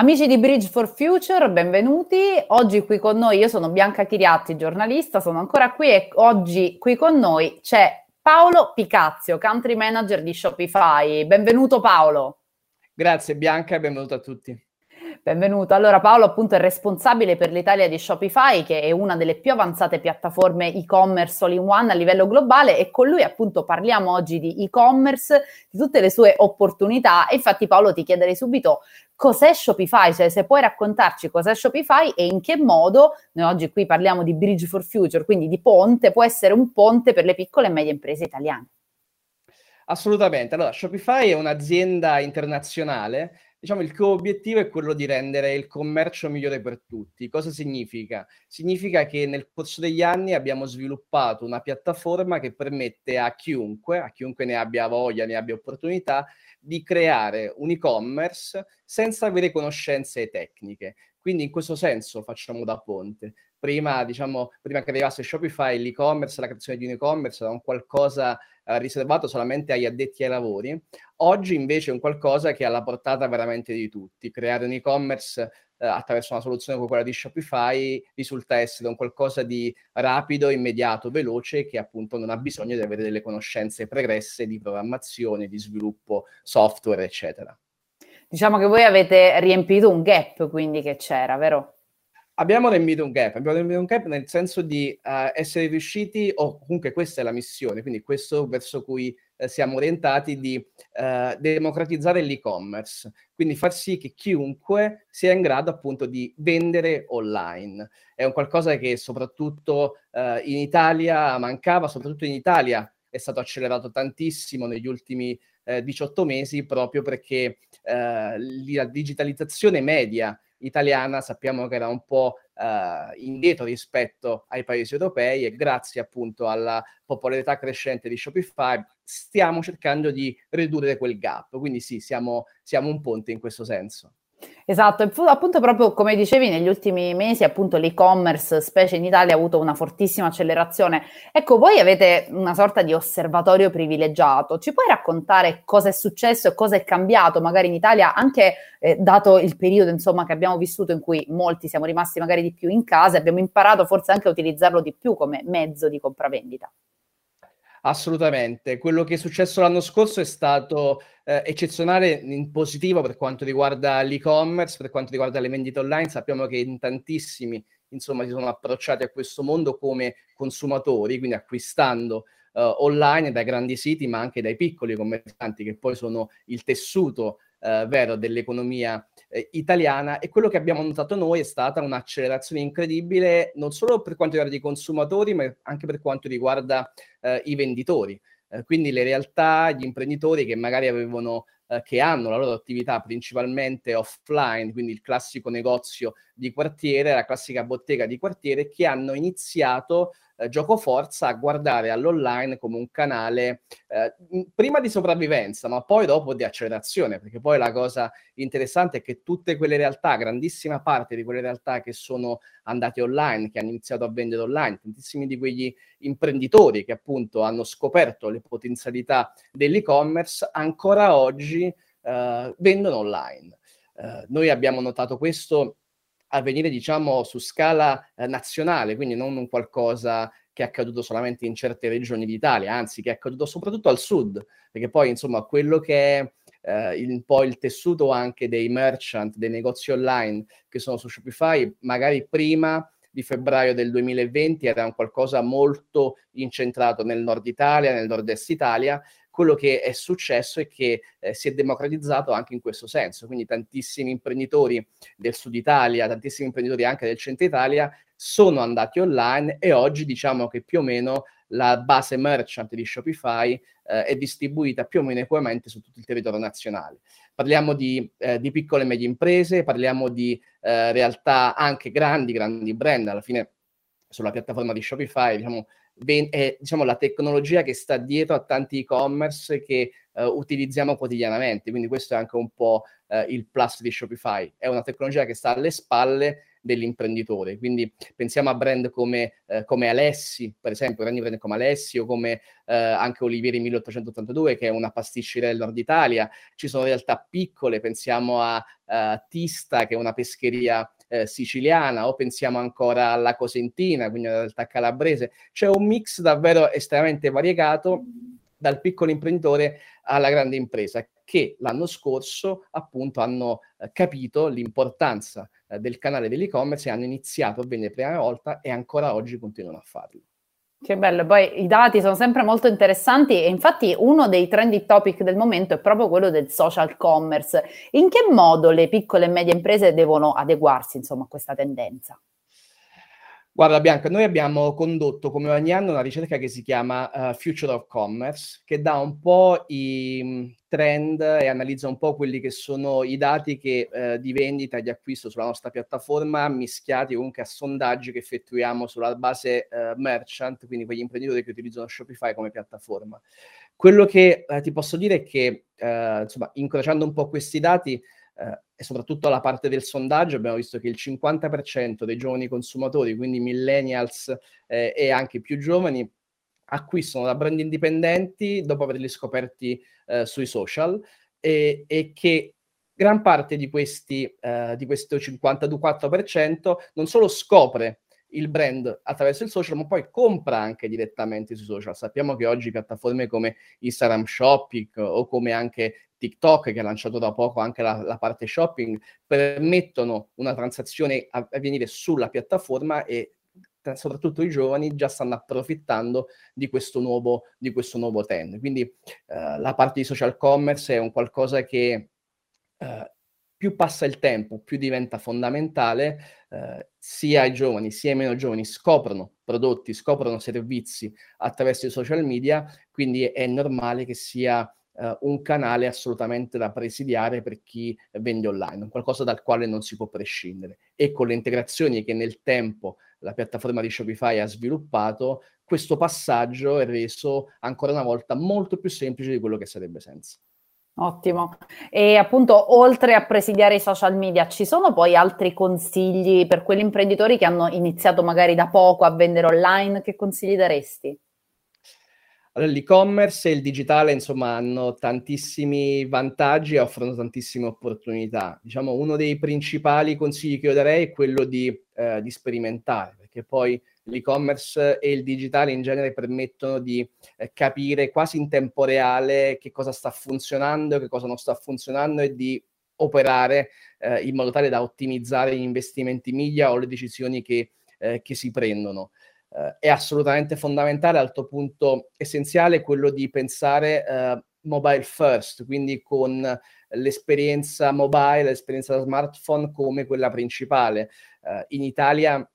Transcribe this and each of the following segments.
Amici di Bridge for Future, benvenuti. Oggi qui con noi, io sono Bianca Chiriatti, giornalista, sono ancora qui e oggi qui con noi c'è Paolo Picazio, country manager di Shopify. Benvenuto Paolo. Grazie Bianca e benvenuto a tutti. Benvenuto. Allora Paolo appunto è responsabile per l'Italia di Shopify che è una delle più avanzate piattaforme e-commerce all-in-one a livello globale e con lui appunto parliamo oggi di e-commerce, di tutte le sue opportunità e infatti Paolo ti chiederei subito cos'è Shopify, cioè se puoi raccontarci cos'è Shopify e in che modo, noi oggi qui parliamo di Bridge for Future, quindi di ponte, può essere un ponte per le piccole e medie imprese italiane. Assolutamente. Allora, Shopify è un'azienda internazionale diciamo, il tuo obiettivo è quello di rendere il commercio migliore per tutti. Cosa significa? Significa che nel corso degli anni abbiamo sviluppato una piattaforma che permette a chiunque, a chiunque ne abbia voglia, ne abbia opportunità, di creare un e-commerce senza avere conoscenze tecniche. Quindi in questo senso facciamo da ponte. Prima, diciamo, prima che arrivasse Shopify, l'e-commerce, la creazione di un e-commerce era un qualcosa riservato solamente agli addetti ai lavori. Oggi invece è un qualcosa che è alla portata veramente di tutti. Creare un e-commerce eh, attraverso una soluzione come quella di Shopify risulta essere un qualcosa di rapido, immediato, veloce che appunto non ha bisogno di avere delle conoscenze pregresse di programmazione, di sviluppo software, eccetera. Diciamo che voi avete riempito un gap quindi che c'era, vero? Abbiamo riempito un gap, abbiamo riempito un gap nel senso di uh, essere riusciti, o comunque questa è la missione, quindi questo verso cui uh, siamo orientati, di uh, democratizzare l'e-commerce, quindi far sì che chiunque sia in grado appunto di vendere online. È un qualcosa che soprattutto in Italia mancava, soprattutto in Italia è stato accelerato tantissimo negli ultimi 18 mesi proprio perché la digitalizzazione media italiana sappiamo che era un po' eh, indietro rispetto ai paesi europei e grazie appunto alla popolarità crescente di Shopify stiamo cercando di ridurre quel gap. Quindi sì, siamo, siamo un ponte in questo senso. Esatto, appunto proprio come dicevi negli ultimi mesi appunto l'e-commerce, specie in Italia, ha avuto una fortissima accelerazione. Ecco, voi avete una sorta di osservatorio privilegiato, ci puoi raccontare cosa è successo e cosa è cambiato magari in Italia, anche eh, dato il periodo insomma che abbiamo vissuto in cui molti siamo rimasti magari di più in casa abbiamo imparato forse anche a utilizzarlo di più come mezzo di compravendita? Assolutamente. Quello che è successo l'anno scorso è stato eh, eccezionale in positivo per quanto riguarda l'e-commerce, per quanto riguarda le vendite online. Sappiamo che in tantissimi, insomma, si sono approcciati a questo mondo come consumatori, quindi acquistando eh, online dai grandi siti, ma anche dai piccoli commercianti che poi sono il tessuto eh, vero dell'economia eh, italiana e quello che abbiamo notato noi è stata un'accelerazione incredibile non solo per quanto riguarda i consumatori ma anche per quanto riguarda eh, i venditori. Eh, quindi le realtà, gli imprenditori che magari avevano eh, che hanno la loro attività principalmente offline, quindi il classico negozio di quartiere, la classica bottega di quartiere, che hanno iniziato eh, gioco forza a guardare all'online come un canale eh, prima di sopravvivenza, ma poi dopo di accelerazione, perché poi la cosa interessante è che tutte quelle realtà, grandissima parte di quelle realtà che sono andate online, che hanno iniziato a vendere online, tantissimi di quegli imprenditori che appunto hanno scoperto le potenzialità dell'e-commerce, ancora oggi eh, vendono online. Eh, noi abbiamo notato questo avvenire diciamo su scala eh, nazionale, quindi non un qualcosa che è accaduto solamente in certe regioni d'Italia, anzi che è accaduto soprattutto al sud, perché poi insomma quello che è eh, un po' il tessuto anche dei merchant, dei negozi online che sono su Shopify, magari prima di febbraio del 2020 era un qualcosa molto incentrato nel nord Italia, nel nord-est Italia, quello che è successo è che eh, si è democratizzato anche in questo senso, quindi tantissimi imprenditori del sud Italia, tantissimi imprenditori anche del centro Italia sono andati online e oggi diciamo che più o meno la base merchant di Shopify eh, è distribuita più o meno equamente su tutto il territorio nazionale. Parliamo di, eh, di piccole e medie imprese, parliamo di eh, realtà anche grandi, grandi brand, alla fine sulla piattaforma di Shopify, diciamo, ben, è diciamo, la tecnologia che sta dietro a tanti e-commerce che uh, utilizziamo quotidianamente. Quindi questo è anche un po' uh, il plus di Shopify. È una tecnologia che sta alle spalle dell'imprenditore. Quindi pensiamo a brand come, eh, come Alessi, per esempio, grandi brand come Alessi o come eh, anche Olivieri 1882, che è una pasticceria del nord Italia. Ci sono realtà piccole, pensiamo a uh, Tista, che è una pescheria eh, siciliana, o pensiamo ancora alla Cosentina, quindi alla realtà calabrese. C'è un mix davvero estremamente variegato dal piccolo imprenditore alla grande impresa che l'anno scorso appunto hanno eh, capito l'importanza eh, del canale dell'e-commerce e hanno iniziato a la prima volta e ancora oggi continuano a farlo. Che bello, poi i dati sono sempre molto interessanti e infatti uno dei trendy topic del momento è proprio quello del social commerce. In che modo le piccole e medie imprese devono adeguarsi insomma, a questa tendenza? Guarda Bianca, noi abbiamo condotto come ogni anno una ricerca che si chiama uh, Future of Commerce, che dà un po' i trend e analizza un po' quelli che sono i dati che, uh, di vendita e di acquisto sulla nostra piattaforma, mischiati comunque a sondaggi che effettuiamo sulla base uh, merchant, quindi quegli imprenditori che utilizzano Shopify come piattaforma. Quello che ti posso dire è che, insomma, incrociando un po' questi dati, eh, e soprattutto la parte del sondaggio abbiamo visto che il 50% dei giovani consumatori, quindi millennials eh, e anche più giovani, acquistano da brand indipendenti dopo averli scoperti eh, sui social e, e, che gran parte di, questi, eh, di questo 54% non solo scopre il brand attraverso il social, ma poi compra anche direttamente sui social. Sappiamo che oggi piattaforme come Instagram Shopping o come anche TikTok, che ha lanciato da poco anche la, la parte shopping, permettono una transazione a avvenire sulla piattaforma e soprattutto i giovani già stanno approfittando di questo nuovo, di questo nuovo trend. Quindi eh, la parte di social commerce è un qualcosa che eh, più passa il tempo, più diventa fondamentale, eh, sia i giovani sia i meno giovani scoprono prodotti, scoprono servizi attraverso i social media, quindi è normale che sia eh, un canale assolutamente da presidiare per chi vende online, qualcosa dal quale non si può prescindere. E con le integrazioni che nel tempo la piattaforma di Shopify ha sviluppato, questo passaggio è reso ancora una volta molto più semplice di quello che sarebbe senza. Ottimo. E appunto, oltre a presidiare i social media, ci sono poi altri consigli per quegli imprenditori che hanno iniziato magari da poco a vendere online? Che consigli daresti? Allora, l'e-commerce e il digitale, insomma, hanno tantissimi vantaggi e offrono tantissime opportunità. Diciamo, uno dei principali consigli che io darei è quello di, eh, di sperimentare, perché poi l'e-commerce e il digitale in genere permettono di eh, capire quasi in tempo reale che cosa sta funzionando, che cosa non sta funzionando e di operare eh, in modo tale da ottimizzare gli investimenti media o le decisioni che, eh, che si prendono. Uh, è assolutamente fondamentale, alto punto essenziale, quello di pensare uh, mobile first, quindi con l'esperienza mobile, l'esperienza da smartphone come quella principale. Uh, in Italia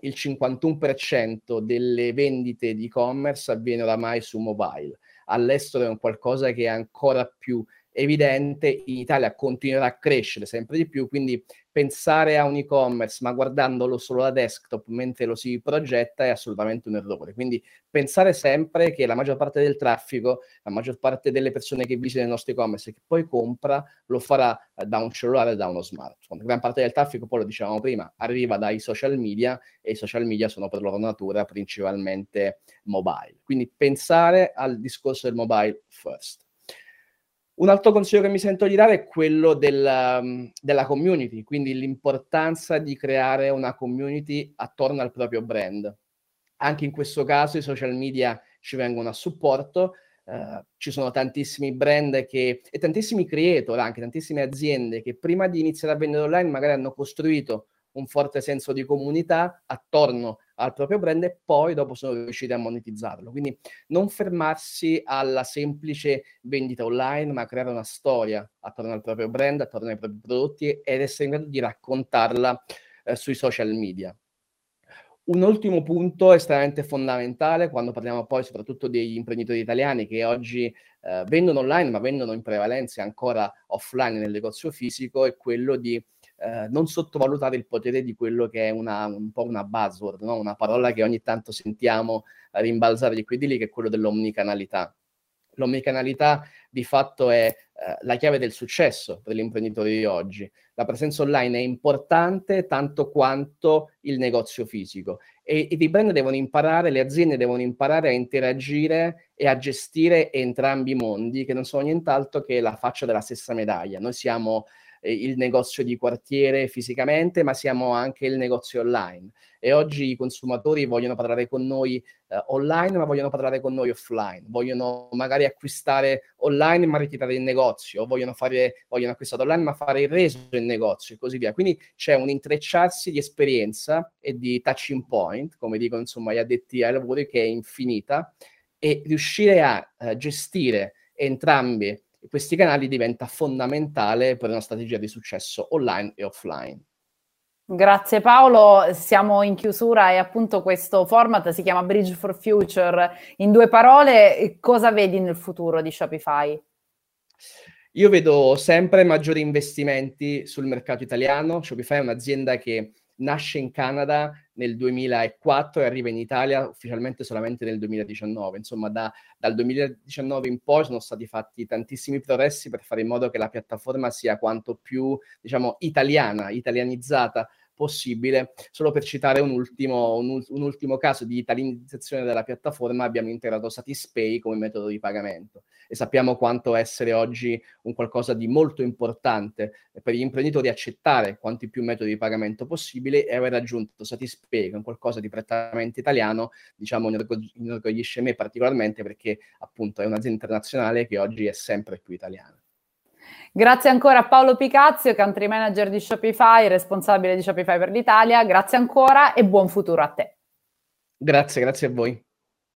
il 51% delle vendite di e-commerce avviene oramai su mobile. All'estero è un qualcosa che è ancora più evidente, in Italia continuerà a crescere sempre di più, quindi pensare a un e-commerce ma guardandolo solo da desktop mentre lo si progetta è assolutamente un errore. Quindi pensare sempre che la maggior parte del traffico, la maggior parte delle persone che visitano il nostro e-commerce e che poi compra, lo farà eh, da un cellulare e da uno smartphone. Gran parte del traffico, poi lo dicevamo prima, arriva dai social media e i social media sono per loro natura principalmente mobile. Quindi pensare al discorso del mobile first. Un altro consiglio che mi sento di dare è quello della, mm, della community, quindi l'importanza di creare una community attorno al proprio brand. Anche in questo caso i social media ci vengono a supporto, Uh, ci sono tantissimi brand che, e tantissimi creator, anche tantissime aziende che prima di iniziare a vendere online magari hanno costruito un forte senso di comunità attorno al proprio brand e poi dopo sono riusciti a monetizzarlo. Quindi non fermarsi alla semplice vendita online, ma creare una storia attorno al proprio brand, attorno ai propri prodotti ed essere in grado di raccontarla eh, sui social media. Un ultimo punto estremamente fondamentale quando parliamo poi soprattutto degli imprenditori italiani che oggi eh, vendono online ma vendono in prevalenza ancora offline nel negozio fisico è quello di eh, non sottovalutare il potere di quello che è una, un po' una buzzword, no? una parola che ogni tanto sentiamo rimbalzare di qui di lì, che è quello dell'omnicanalità. L'omnicanalità di fatto è eh, la chiave del successo per gli imprenditori di oggi. La presenza online è importante tanto quanto il negozio fisico e, e i brand devono imparare, le aziende devono imparare a interagire e a gestire entrambi i mondi, che non sono nient'altro che la faccia della stessa medaglia. Noi siamo eh, il negozio di quartiere fisicamente, ma siamo anche il negozio online. E oggi i consumatori vogliono parlare con noi eh, online, ma vogliono parlare con noi offline. Vogliono magari acquistare online, ma ritirare il negozio. Vogliono, fare, vogliono acquistare online, ma fare il reso in negozio e così via. Quindi c'è un intrecciarsi di esperienza e di touching point, come dicono insomma gli addetti ai lavori, che è infinita. E riuscire a uh, gestire entrambi questi canali diventa fondamentale per una strategia di successo online e offline. Grazie Paolo, siamo in chiusura e appunto questo format si chiama Bridge for Future. In due parole, cosa vedi nel futuro di Shopify? Io vedo sempre maggiori investimenti sul mercato italiano. Shopify è un'azienda che nasce in Canada nel 2004 e arriva in Italia ufficialmente solamente nel 2019. Insomma, da, dal 2019 in poi sono stati fatti tantissimi progressi per fare in modo che la piattaforma sia quanto più, diciamo, italiana, italianizzata possibile. Solo per citare un ultimo, un, un ultimo caso di italianizzazione della piattaforma, abbiamo integrato Satispay come metodo di pagamento e sappiamo quanto essere oggi un qualcosa di molto importante per gli imprenditori accettare quanti più metodi di pagamento possibile e aver raggiunto Satispay, un qualcosa di prettamente italiano, diciamo, inorgoglisce me particolarmente perché appunto è un'azienda internazionale che oggi è sempre più italiana. Grazie ancora a Paolo Picazio, country manager di Shopify, responsabile di Shopify per l'Italia. Grazie ancora e buon futuro a te. Grazie, grazie a voi.